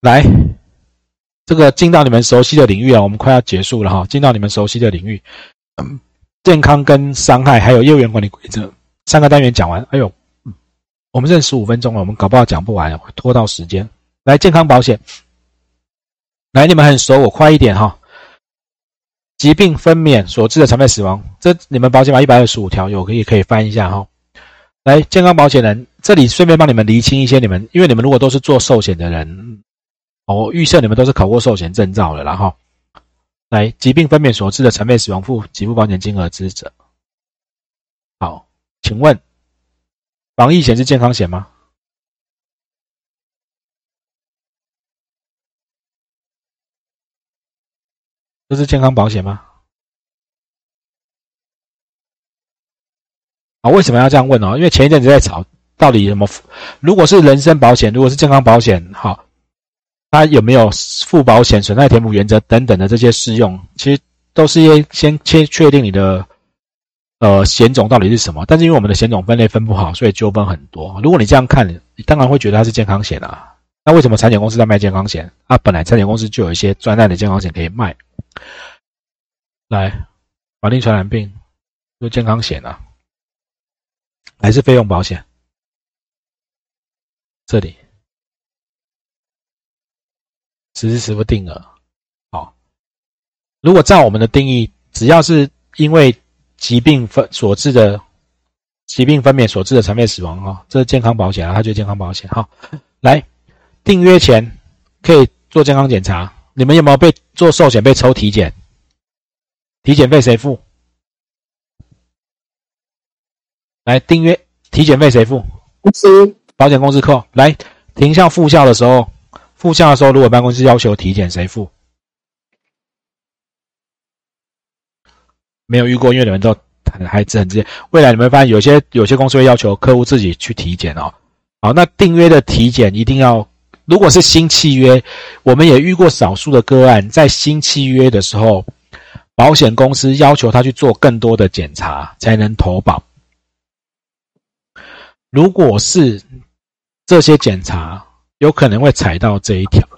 来，这个进到你们熟悉的领域啊，我们快要结束了哈，进到你们熟悉的领域，嗯，健康跟伤害还有业务员管理规则三个单元讲完，哎呦，我们剩十五分钟了，我们搞不好讲不完，会拖到时间。来，健康保险，来，你们很熟，我快一点哈。疾病分娩所致的残废死亡，这你们保险法一百二十五条有可以可以翻一下哈。来，健康保险人，这里顺便帮你们厘清一些你们，因为你们如果都是做寿险的人，我预设你们都是考过寿险证照的，然后来疾病分娩所致的残废死亡付给付保险金额之者。好，请问防疫险是健康险吗？这是健康保险吗？啊，为什么要这样问呢？因为前一阵子在吵，到底什么？如果是人身保险，如果是健康保险，好，它有没有附保险、损害填补原则等等的这些适用？其实都是先先确定你的呃险种到底是什么。但是因为我们的险种分类分不好，所以纠纷很多。如果你这样看，你当然会觉得它是健康险啊。那为什么产险公司在卖健康险？啊，本来产险公司就有一些专案的健康险可以卖。来，法定传染病，就健康险啊，还是费用保险？这里实时支付定额。好，如果照我们的定义，只要是因为疾病分所致的疾病分娩所致的残废死亡啊，这是健康保险啊，它就健康保险。好，来。订约前可以做健康检查，你们有没有被做寿险被抽体检？体检费谁付？来订约体检费谁付？公司保险公司扣。来停校复校的时候，复校的时候如果办公室要求体检谁付？没有遇过，因为你们都孩子很直接。未来你们发现有些有些公司会要求客户自己去体检哦。好，那订约的体检一定要。如果是新契约，我们也遇过少数的个案，在新契约的时候，保险公司要求他去做更多的检查才能投保。如果是这些检查，有可能会踩到这一条。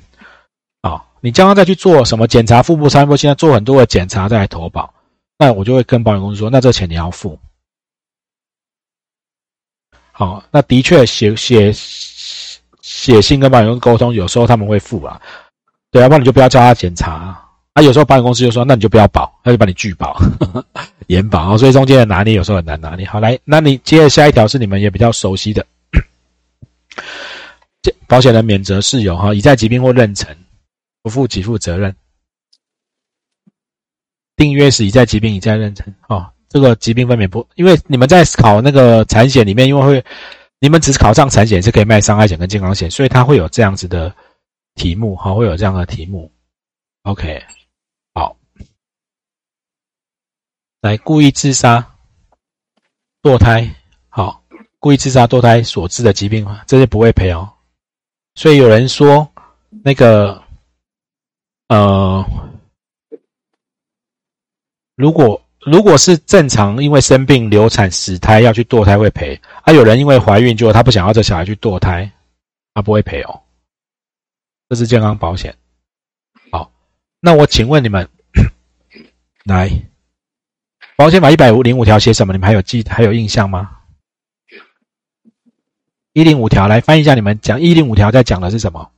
啊，你将要再去做什么检查？腹部超音波现在做很多的检查再来投保，那我就会跟保险公司说，那这钱你要付。好，那的确写写。写信跟保险公司沟通，有时候他们会付啊，对，要不然你就不要叫他检查啊。有时候保险公司就说，那你就不要保，他就把你拒保、延保所以中间的拿捏有时候很难拿捏。好，来，那你接着下一条是你们也比较熟悉的，保险人免责事由哈，已在疾病或妊娠不负给付责任。订约时已在疾病已在妊娠哦，这个疾病分娩不，因为你们在考那个产险里面，因为会。你们只是考上产险是可以卖伤害险跟健康险，所以它会有这样子的题目，哈，会有这样的题目。OK，好，来故意自杀、堕胎，好，故意自杀、堕胎所致的疾病，这些不会赔哦。所以有人说那个，呃，如果。如果是正常，因为生病、流产、死胎要去堕胎会赔啊。有人因为怀孕，就他不想要这小孩去堕胎，他不会赔哦。这是健康保险。好，那我请问你们，来，保险法一百零五条写什么？你们还有记还有印象吗？一零五条来翻译一下，你们讲一零五条在讲的是什么？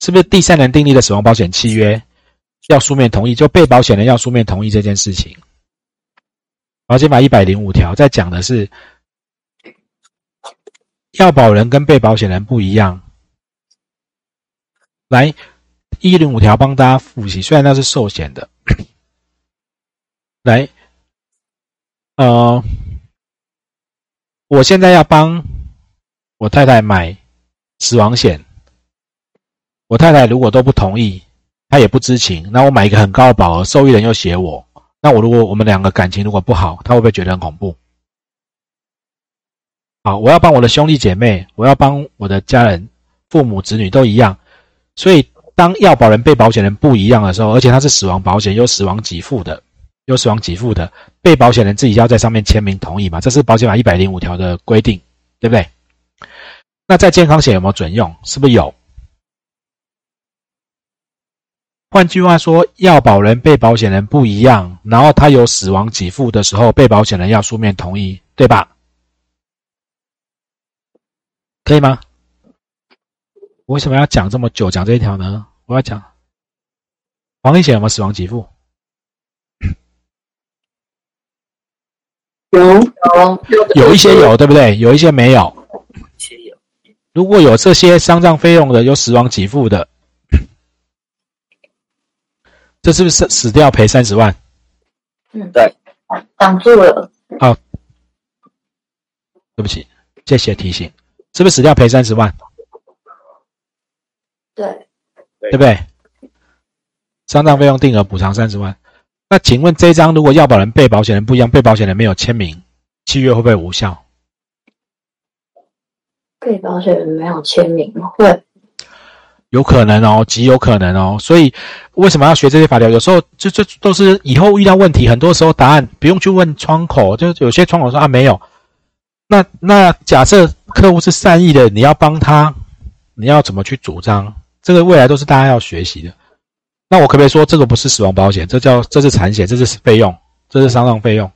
是不是第三人订立的死亡保险契约要书面同意？就被保险人要书面同意这件事情。保险法一百零五条在讲的是，要保人跟被保险人不一样。来，一零五条帮大家复习，虽然那是寿险的。来，呃，我现在要帮我太太买死亡险。我太太如果都不同意，她也不知情，那我买一个很高的保额，受益人又写我，那我如果我们两个感情如果不好，她会不会觉得很恐怖？好，我要帮我的兄弟姐妹，我要帮我的家人、父母、子女都一样，所以当要保人、被保险人不一样的时候，而且他是死亡保险，有死亡给付的，有死亡给付的，被保险人自己要在上面签名同意嘛？这是保险法一百零五条的规定，对不对？那在健康险有没有准用？是不是有？换句话说，要保人、被保险人不一样，然后他有死亡给付的时候，被保险人要书面同意，对吧？可以吗？为什么要讲这么久讲这一条呢？我要讲，黄历险有没有死亡给付？有有有一些有，对不对？有一些没有。如果有这些丧葬费用的，有死亡给付的，这是不是死掉赔三十万？嗯对，挡住了，好对不起，谢谢提醒，是不是死掉赔三十万？对，对不对？丧葬费用定额补偿三十万。那请问这一张如果要保人、被保险人不一样，被保险人没有签名，契约会不会无效？被保险人没有签名，会有可能哦，极有可能哦。所以为什么要学这些法条？有时候这这都是以后遇到问题，很多时候答案不用去问窗口，就有些窗口说啊没有。那那假设客户是善意的，你要帮他，你要怎么去主张？这个未来都是大家要学习的。那我可不可以说这个不是死亡保险，这叫这是产险，这是费用，这是丧葬费用？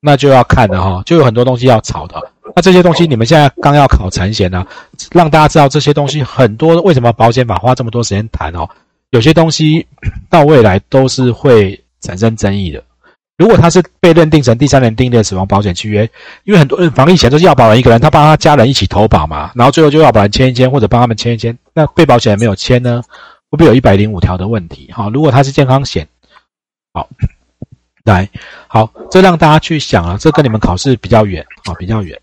那就要看了哈，就有很多东西要吵的。那这些东西你们现在刚要考产险呢，让大家知道这些东西很多为什么保险法花这么多时间谈哦？有些东西 到未来都是会产生争议的。如果他是被认定成第三人订立的死亡保险契约，因为很多人防疫险都是要保人一个人，他帮他家人一起投保嘛，然后最后就要保人签一签，或者帮他们签一签，那被保险人没有签呢，会不会有一百零五条的问题？好，如果他是健康险，好，来，好，这让大家去想啊，这跟你们考试比较远啊，比较远。